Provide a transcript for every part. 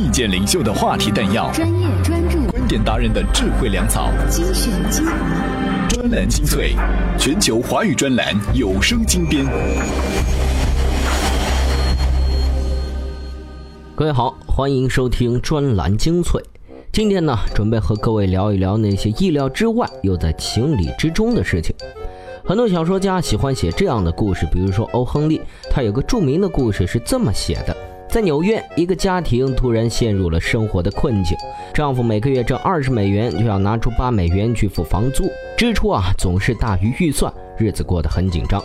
意见领袖的话题弹药，专业专注，观点达人的智慧粮草，精选精华，专栏精粹，全球华语专栏有声精编。各位好，欢迎收听专栏精粹。今天呢，准备和各位聊一聊那些意料之外又在情理之中的事情。很多小说家喜欢写这样的故事，比如说欧·亨利，他有个著名的故事是这么写的：在纽约，一个家庭突然陷入了生活的困境，丈夫每个月挣二十美元，就要拿出八美元去付房租，支出啊总是大于预算，日子过得很紧张。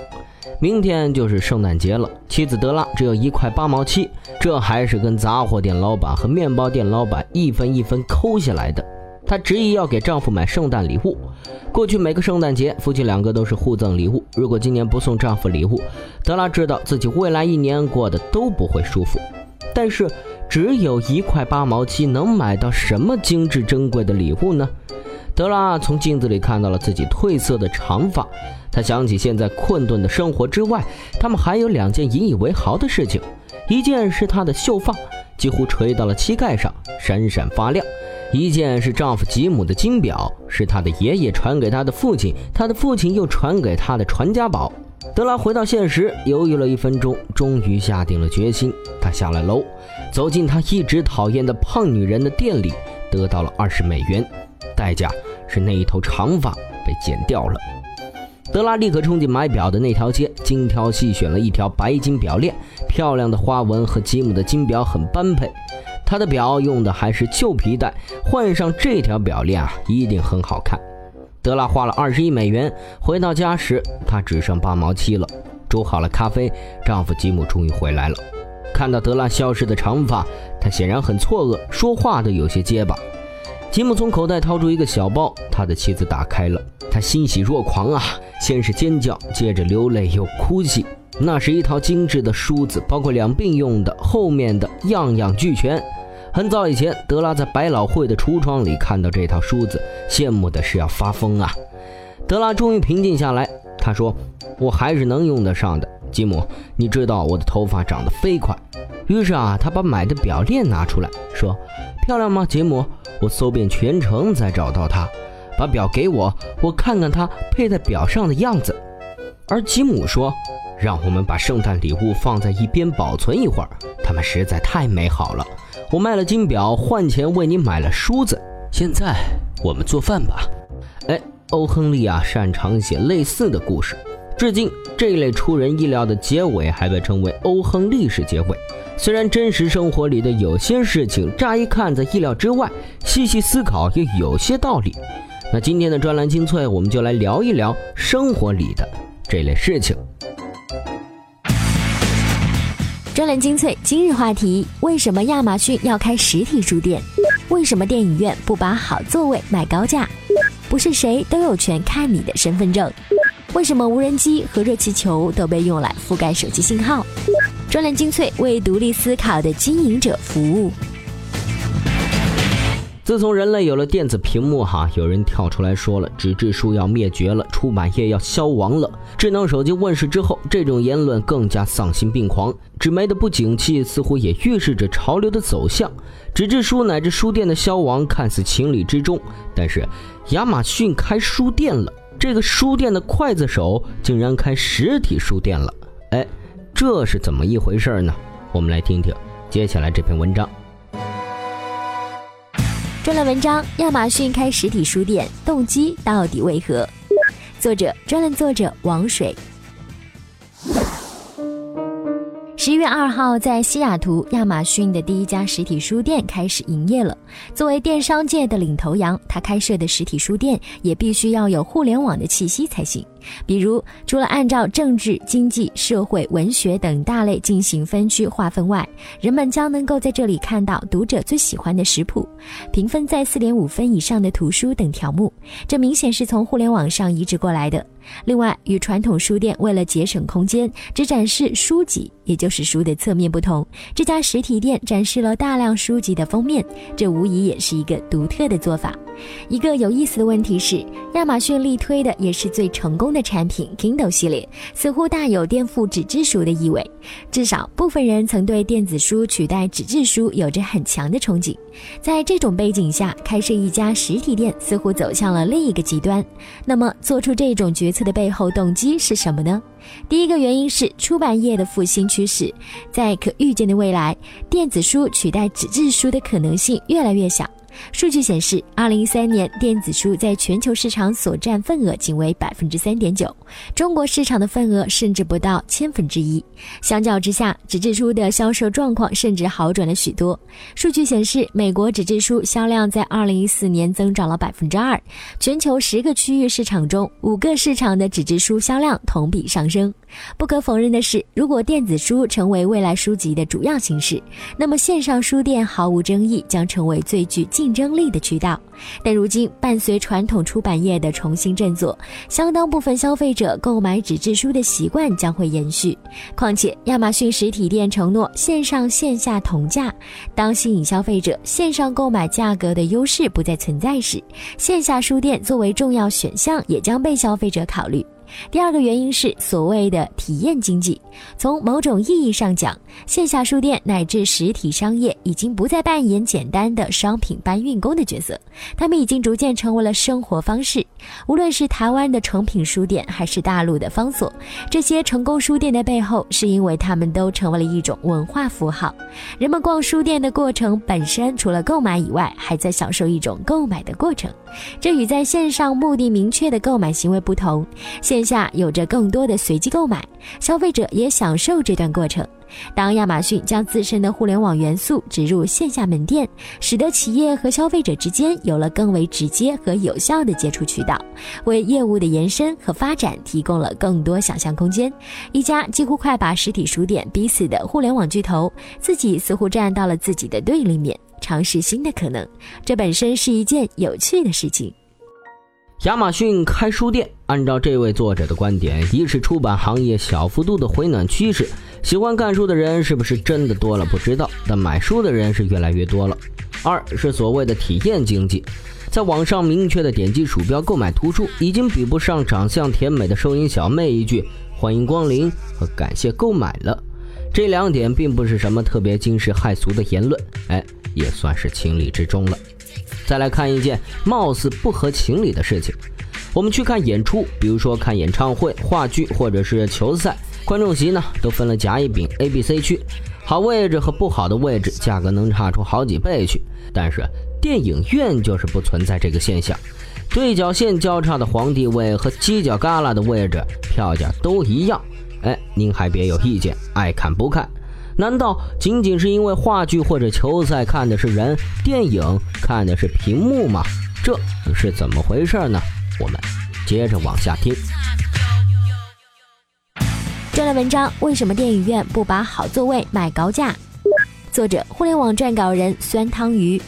明天就是圣诞节了，妻子德拉只有一块八毛七，这还是跟杂货店老板和面包店老板一分一分抠下来的。她执意要给丈夫买圣诞礼物。过去每个圣诞节，夫妻两个都是互赠礼物。如果今年不送丈夫礼物，德拉知道自己未来一年过得都不会舒服。但是，只有一块八毛七，能买到什么精致珍贵的礼物呢？德拉从镜子里看到了自己褪色的长发，他想起现在困顿的生活之外，他们还有两件引以为豪的事情。一件是她的秀发，几乎垂到了膝盖上，闪闪发亮；一件是丈夫吉姆的金表，是他的爷爷传给他的父亲，他的父亲又传给他的传家宝。德拉回到现实，犹豫了一分钟，终于下定了决心。他下了楼，走进他一直讨厌的胖女人的店里，得到了二十美元。代价是那一头长发被剪掉了。德拉立刻冲进买表的那条街，精挑细选了一条白金表链，漂亮的花纹和吉姆的金表很般配。他的表用的还是旧皮带，换上这条表链啊，一定很好看。德拉花了二十一美元，回到家时，她只剩八毛七了。煮好了咖啡，丈夫吉姆终于回来了。看到德拉消失的长发，他显然很错愕，说话都有些结巴。吉姆从口袋掏出一个小包，他的妻子打开了，他欣喜若狂啊，先是尖叫，接着流泪又哭泣。那是一套精致的梳子，包括两鬓用的，后面的样样俱全。很早以前，德拉在百老汇的橱窗里看到这套梳子，羡慕的是要发疯啊。德拉终于平静下来，他说：“我还是能用得上的，吉姆，你知道我的头发长得飞快。”于是啊，他把买的表链拿出来说：“漂亮吗，吉姆？”我搜遍全城才找到它，把表给我，我看看它配在表上的样子。而吉姆说：“让我们把圣诞礼物放在一边保存一会儿，它们实在太美好了。我卖了金表换钱为你买了梳子。现在我们做饭吧。”哎，欧·亨利啊，擅长写类似的故事。至今，这一类出人意料的结尾还被称为“欧·亨利式结尾”。虽然真实生活里的有些事情乍一看在意料之外，细细思考又有些道理。那今天的专栏精粹，我们就来聊一聊生活里的这类事情。专栏精粹今日话题：为什么亚马逊要开实体书店？为什么电影院不把好座位卖高价？不是谁都有权看你的身份证？为什么无人机和热气球都被用来覆盖手机信号？专栏精粹为独立思考的经营者服务。自从人类有了电子屏幕，哈，有人跳出来说了，纸质书要灭绝了，出版业要消亡了。智能手机问世之后，这种言论更加丧心病狂。纸媒的不景气似乎也预示着潮流的走向。纸质书乃至书店的消亡看似情理之中，但是亚马逊开书店了，这个书店的刽子手竟然开实体书店了，哎。这是怎么一回事呢？我们来听听接下来这篇文章。专栏文章：亚马逊开实体书店，动机到底为何？作者：专栏作者王水。十一月二号，在西雅图，亚马逊的第一家实体书店开始营业了。作为电商界的领头羊，他开设的实体书店也必须要有互联网的气息才行。比如，除了按照政治、经济、社会、文学等大类进行分区划分外，人们将能够在这里看到读者最喜欢的食谱、评分在四点五分以上的图书等条目。这明显是从互联网上移植过来的。另外，与传统书店为了节省空间，只展示书籍，也就是书的侧面不同，这家实体店展示了大量书籍的封面，这无疑也是一个独特的做法。一个有意思的问题是，亚马逊力推的也是最成功的产品 Kindle 系列，似乎大有颠覆纸质书的意味。至少部分人曾对电子书取代纸质书有着很强的憧憬。在这种背景下，开设一家实体店似乎走向了另一个极端。那么，做出这种决策的背后动机是什么呢？第一个原因是出版业的复兴趋势，在可预见的未来，电子书取代纸质书的可能性越来越小。数据显示，二零一三年电子书在全球市场所占份额仅为百分之三点九，中国市场的份额甚至不到千分之一。相较之下，纸质书的销售状况甚至好转了许多。数据显示，美国纸质书销量在二零一四年增长了百分之二，全球十个区域市场中，五个市场的纸质书销量同比上升。不可否认的是，如果电子书成为未来书籍的主要形式，那么线上书店毫无争议将成为最具竞争力的渠道。但如今，伴随传统出版业的重新振作，相当部分消费者购买纸质书的习惯将会延续。况且，亚马逊实体店承诺线上线下同价，当吸引消费者线上购买价格的优势不再存在时，线下书店作为重要选项也将被消费者考虑。第二个原因是所谓的体验经济。从某种意义上讲，线下书店乃至实体商业已经不再扮演简单的商品搬运工的角色，他们已经逐渐成为了生活方式。无论是台湾的诚品书店，还是大陆的方所，这些成功书店的背后，是因为他们都成为了一种文化符号。人们逛书店的过程本身，除了购买以外，还在享受一种购买的过程。这与在线上目的明确的购买行为不同，线下有着更多的随机购买，消费者也享受这段过程。当亚马逊将自身的互联网元素植入线下门店，使得企业和消费者之间有了更为直接和有效的接触渠道，为业务的延伸和发展提供了更多想象空间。一家几乎快把实体书店逼死的互联网巨头，自己似乎站到了自己的对立面。尝试新的可能，这本身是一件有趣的事情。亚马逊开书店，按照这位作者的观点，一是出版行业小幅度的回暖趋势，喜欢看书的人是不是真的多了不知道，但买书的人是越来越多了。二是所谓的体验经济，在网上明确的点击鼠标购买图书，已经比不上长相甜美的收银小妹一句“欢迎光临”和感谢购买了。这两点并不是什么特别惊世骇俗的言论，哎。也算是情理之中了。再来看一件貌似不合情理的事情：我们去看演出，比如说看演唱会、话剧或者是球赛，观众席呢都分了甲乙丙 A、B、C 区，好位置和不好的位置，价格能差出好几倍去。但是电影院就是不存在这个现象，对角线交叉的皇帝位和犄角旮旯的位置，票价都一样。哎，您还别有意见，爱看不看。难道仅仅是因为话剧或者球赛看的是人，电影看的是屏幕吗？这是怎么回事呢？我们接着往下听。这类文章为什么电影院不把好座位卖高价？作者：互联网撰稿人酸汤鱼。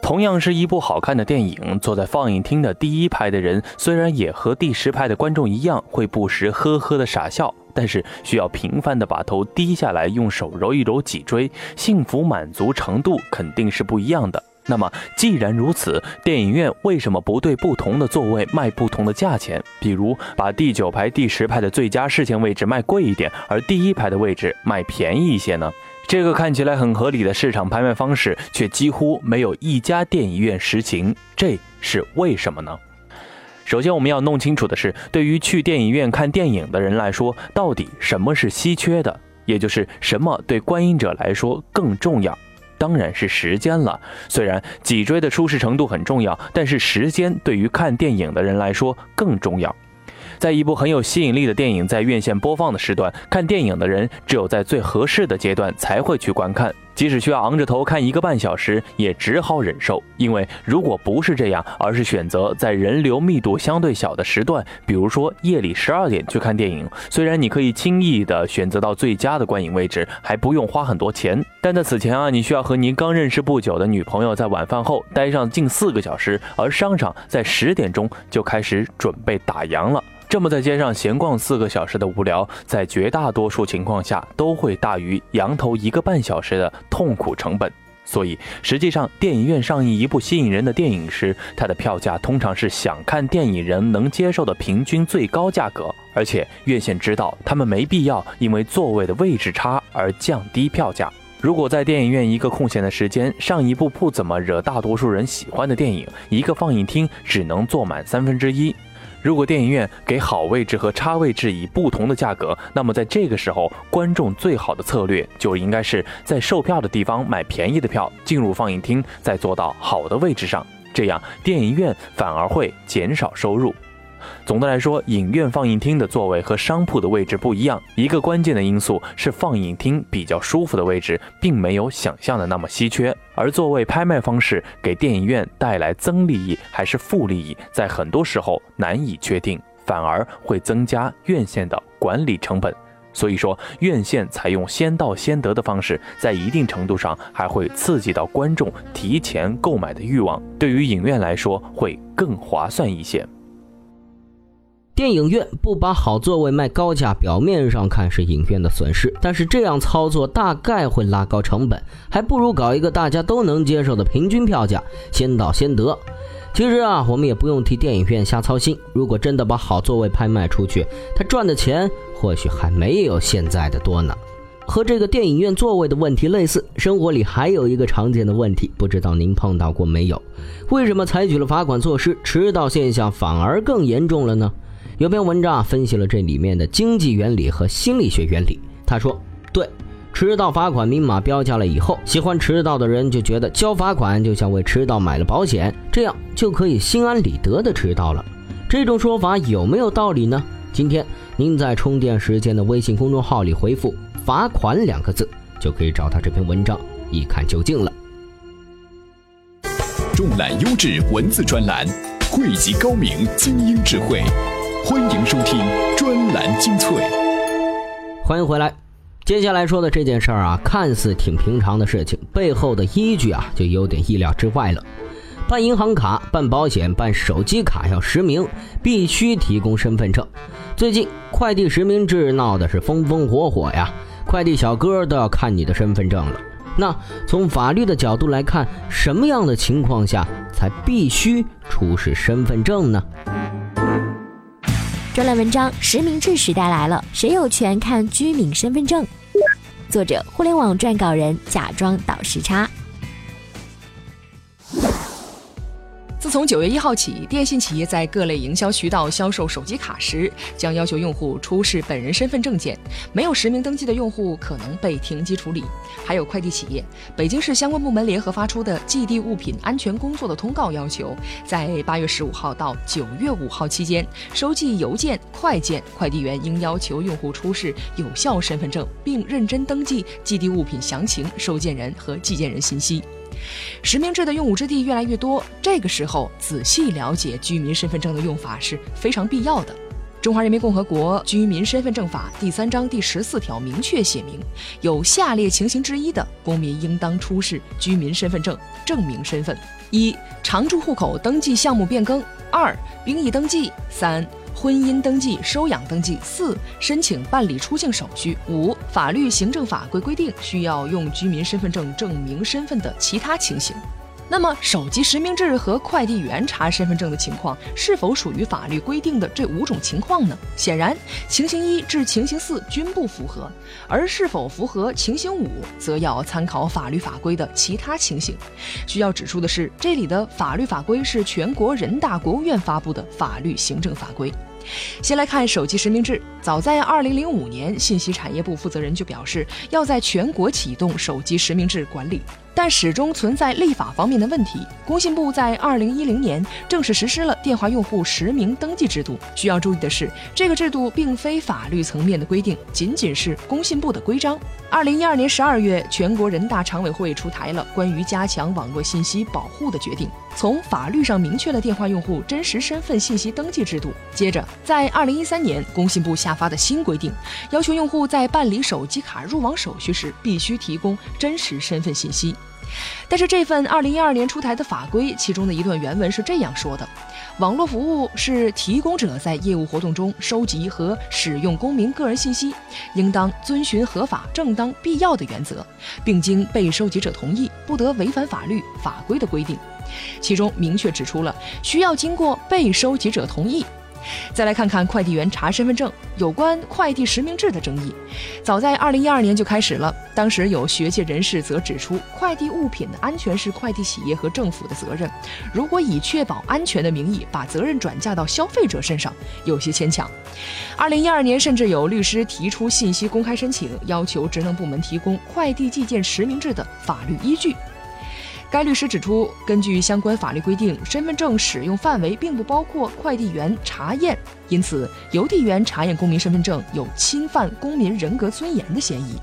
同样是一部好看的电影，坐在放映厅的第一排的人，虽然也和第十排的观众一样，会不时呵呵的傻笑。但是需要频繁的把头低下来，用手揉一揉脊椎，幸福满足程度肯定是不一样的。那么既然如此，电影院为什么不对不同的座位卖不同的价钱？比如把第九排、第十排的最佳视线位置卖贵一点，而第一排的位置卖便宜一些呢？这个看起来很合理的市场拍卖方式，却几乎没有一家电影院实行，这是为什么呢？首先，我们要弄清楚的是，对于去电影院看电影的人来说，到底什么是稀缺的？也就是什么对观影者来说更重要？当然是时间了。虽然脊椎的舒适程度很重要，但是时间对于看电影的人来说更重要。在一部很有吸引力的电影在院线播放的时段，看电影的人只有在最合适的阶段才会去观看。即使需要昂着头看一个半小时，也只好忍受。因为如果不是这样，而是选择在人流密度相对小的时段，比如说夜里十二点去看电影，虽然你可以轻易的选择到最佳的观影位置，还不用花很多钱，但在此前啊，你需要和您刚认识不久的女朋友在晚饭后待上近四个小时，而商场在十点钟就开始准备打烊了。这么在街上闲逛四个小时的无聊，在绝大多数情况下都会大于羊头一个半小时的痛苦成本。所以实际上，电影院上映一部吸引人的电影时，它的票价通常是想看电影人能接受的平均最高价格。而且院线知道他们没必要因为座位的位置差而降低票价。如果在电影院一个空闲的时间上一部不怎么惹大多数人喜欢的电影，一个放映厅只能坐满三分之一。如果电影院给好位置和差位置以不同的价格，那么在这个时候，观众最好的策略就应该是在售票的地方买便宜的票，进入放映厅，再坐到好的位置上，这样电影院反而会减少收入。总的来说，影院放映厅的座位和商铺的位置不一样。一个关键的因素是，放映厅比较舒服的位置，并没有想象的那么稀缺。而座位拍卖方式给电影院带来增利益还是负利益，在很多时候难以确定，反而会增加院线的管理成本。所以说，院线采用先到先得的方式，在一定程度上还会刺激到观众提前购买的欲望，对于影院来说会更划算一些。电影院不把好座位卖高价，表面上看是影院的损失，但是这样操作大概会拉高成本，还不如搞一个大家都能接受的平均票价，先到先得。其实啊，我们也不用替电影院瞎操心。如果真的把好座位拍卖出去，他赚的钱或许还没有现在的多呢。和这个电影院座位的问题类似，生活里还有一个常见的问题，不知道您碰到过没有？为什么采取了罚款措施，迟到现象反而更严重了呢？有篇文章分析了这里面的经济原理和心理学原理。他说：“对，迟到罚款明码标价了以后，喜欢迟到的人就觉得交罚款就像为迟到买了保险，这样就可以心安理得的迟到了。这种说法有没有道理呢？今天您在充电时间的微信公众号里回复‘罚款’两个字，就可以找到这篇文章一看究竟了。重览优质文字专栏，汇集高明精英智慧。”欢迎收听专栏精粹。欢迎回来。接下来说的这件事儿啊，看似挺平常的事情，背后的依据啊，就有点意料之外了。办银行卡、办保险、办手机卡要实名，必须提供身份证。最近快递实名制闹的是风风火火呀，快递小哥都要看你的身份证了。那从法律的角度来看，什么样的情况下才必须出示身份证呢？专栏文章：实名制时代来了，谁有权看居民身份证？作者：互联网撰稿人，假装倒时差。从九月一号起，电信企业在各类营销渠道销售手机卡时，将要求用户出示本人身份证件，没有实名登记的用户可能被停机处理。还有快递企业，北京市相关部门联合发出的寄递物品安全工作的通告要求，在八月十五号到九月五号期间，收寄邮件、快件快递员应要求用户出示有效身份证，并认真登记寄递物品详情、收件人和寄件人信息。实名制的用武之地越来越多，这个时候仔细了解居民身份证的用法是非常必要的。中华人民共和国居民身份证法第三章第十四条明确写明，有下列情形之一的公民应当出示居民身份证证明身份：一、常住户口登记项目变更；二、兵役登记；三。婚姻登记、收养登记；四、申请办理出境手续；五、法律、行政法规规定需要用居民身份证证明身份的其他情形。那么，手机实名制和快递员查身份证的情况是否属于法律规定的这五种情况呢？显然，情形一至情形四均不符合，而是否符合情形五，则要参考法律法规的其他情形。需要指出的是，这里的法律法规是全国人大、国务院发布的法律行政法规。先来看手机实名制。早在2005年，信息产业部负责人就表示，要在全国启动手机实名制管理。但始终存在立法方面的问题。工信部在二零一零年正式实施了电话用户实名登记制度。需要注意的是，这个制度并非法律层面的规定，仅仅是工信部的规章。二零一二年十二月，全国人大常委会出台了关于加强网络信息保护的决定，从法律上明确了电话用户真实身份信息登记制度。接着，在二零一三年，工信部下发的新规定，要求用户在办理手机卡入网手续时，必须提供真实身份信息。但是这份2012年出台的法规，其中的一段原文是这样说的：网络服务是提供者在业务活动中收集和使用公民个人信息，应当遵循合法、正当、必要的原则，并经被收集者同意，不得违反法律法规的规定。其中明确指出了需要经过被收集者同意。再来看看快递员查身份证有关快递实名制的争议，早在二零一二年就开始了。当时有学界人士则指出，快递物品的安全是快递企业和政府的责任，如果以确保安全的名义把责任转嫁到消费者身上，有些牵强。二零一二年，甚至有律师提出信息公开申请，要求职能部门提供快递寄件实名制的法律依据。该律师指出，根据相关法律规定，身份证使用范围并不包括快递员查验，因此邮递员查验公民身份证有侵犯公民人格尊严的嫌疑。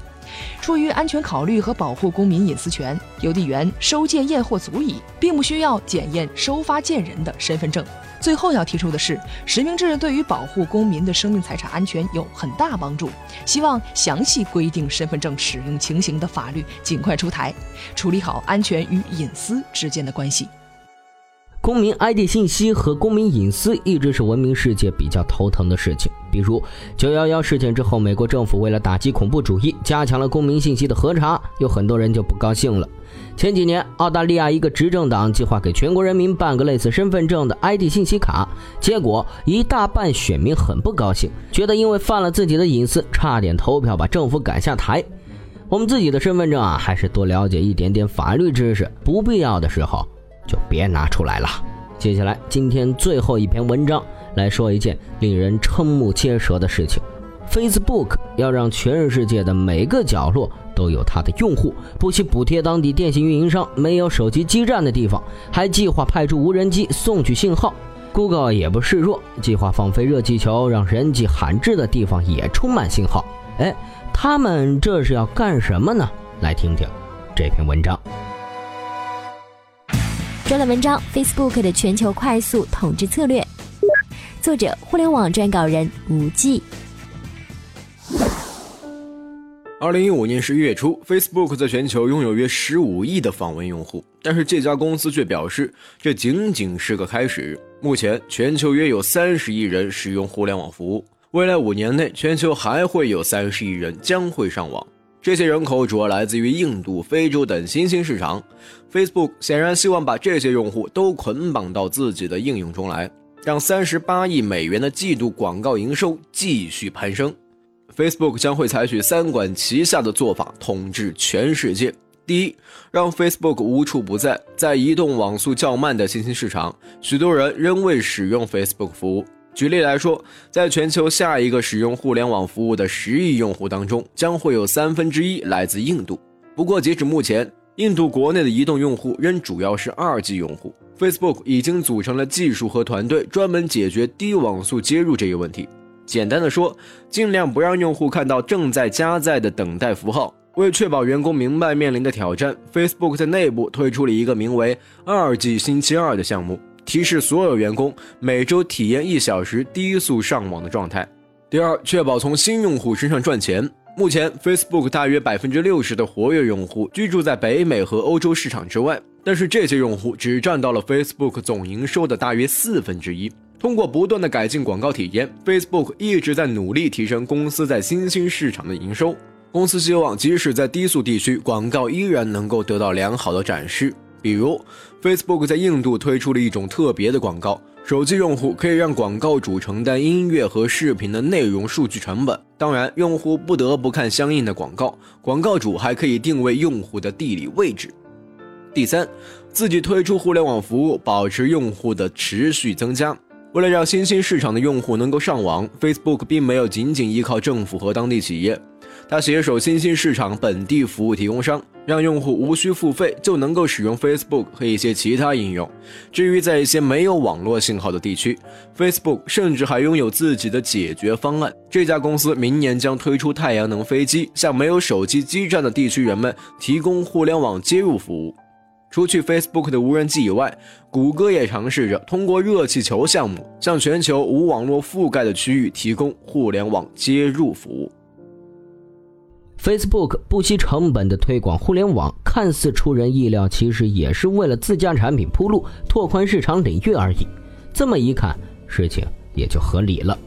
出于安全考虑和保护公民隐私权，邮递员收件验货足矣，并不需要检验收发件人的身份证。最后要提出的是，实名制对于保护公民的生命财产安全有很大帮助。希望详细规定身份证使用情形的法律尽快出台，处理好安全与隐私之间的关系。公民 ID 信息和公民隐私一直是文明世界比较头疼的事情。比如九幺幺事件之后，美国政府为了打击恐怖主义，加强了公民信息的核查，有很多人就不高兴了。前几年，澳大利亚一个执政党计划给全国人民办个类似身份证的 ID 信息卡，结果一大半选民很不高兴，觉得因为犯了自己的隐私，差点投票把政府赶下台。我们自己的身份证啊，还是多了解一点点法律知识，不必要的时候。就别拿出来了。接下来，今天最后一篇文章来说一件令人瞠目结舌的事情：Facebook 要让全世界的每个角落都有它的用户，不惜补贴当地电信运营商没有手机基站的地方，还计划派出无人机送去信号。Google 也不示弱，计划放飞热气球，让人迹罕至的地方也充满信号。哎，他们这是要干什么呢？来听听这篇文章。专栏文章：Facebook 的全球快速统治策略。作者：互联网撰稿人吴忌。二零一五年十一月初，Facebook 在全球拥有约十五亿的访问用户，但是这家公司却表示，这仅仅是个开始。目前，全球约有三十亿人使用互联网服务，未来五年内，全球还会有三十亿人将会上网。这些人口主要来自于印度、非洲等新兴市场。Facebook 显然希望把这些用户都捆绑到自己的应用中来，让三十八亿美元的季度广告营收继续攀升。Facebook 将会采取三管齐下的做法，统治全世界。第一，让 Facebook 无处不在，在移动网速较慢的新兴市场，许多人仍未使用 Facebook 服务。举例来说，在全球下一个使用互联网服务的十亿用户当中，将会有三分之一来自印度。不过，截止目前，印度国内的移动用户仍主要是二 G 用户。Facebook 已经组成了技术和团队，专门解决低网速接入这一问题。简单的说，尽量不让用户看到正在加载的等待符号。为确保员工明白面临的挑战，Facebook 在内部推出了一个名为“二 G 星期二”的项目。提示所有员工每周体验一小时低速上网的状态。第二，确保从新用户身上赚钱。目前，Facebook 大约百分之六十的活跃用户居住在北美和欧洲市场之外，但是这些用户只占到了 Facebook 总营收的大约四分之一。通过不断的改进广告体验，Facebook 一直在努力提升公司在新兴市场的营收。公司希望，即使在低速地区，广告依然能够得到良好的展示。比如，Facebook 在印度推出了一种特别的广告，手机用户可以让广告主承担音乐和视频的内容数据成本。当然，用户不得不看相应的广告，广告主还可以定位用户的地理位置。第三，自己推出互联网服务，保持用户的持续增加。为了让新兴市场的用户能够上网，Facebook 并没有仅仅依靠政府和当地企业。它携手新兴市场本地服务提供商，让用户无需付费就能够使用 Facebook 和一些其他应用。至于在一些没有网络信号的地区，Facebook 甚至还拥有自己的解决方案。这家公司明年将推出太阳能飞机，向没有手机基站的地区人们提供互联网接入服务。除去 Facebook 的无人机以外，谷歌也尝试着通过热气球项目，向全球无网络覆盖的区域提供互联网接入服务。Facebook 不惜成本的推广互联网，看似出人意料，其实也是为了自家产品铺路、拓宽市场领域而已。这么一看，事情也就合理了。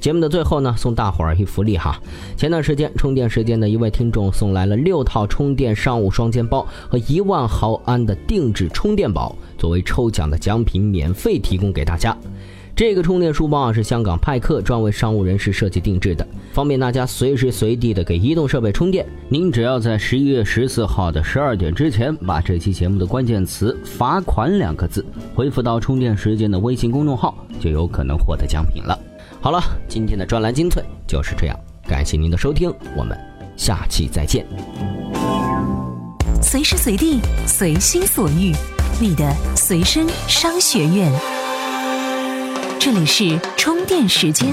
节目的最后呢，送大伙儿一福利哈。前段时间，充电时间的一位听众送来了六套充电商务双肩包和一万毫安的定制充电宝，作为抽奖的奖品，免费提供给大家。这个充电书包啊，是香港派克专为商务人士设计定制的，方便大家随时随地的给移动设备充电。您只要在十一月十四号的十二点之前，把这期节目的关键词“罚款”两个字回复到充电时间的微信公众号，就有可能获得奖品了。好了，今天的专栏精粹就是这样，感谢您的收听，我们下期再见。随时随地，随心所欲，你的随身商学院。这里是充电时间。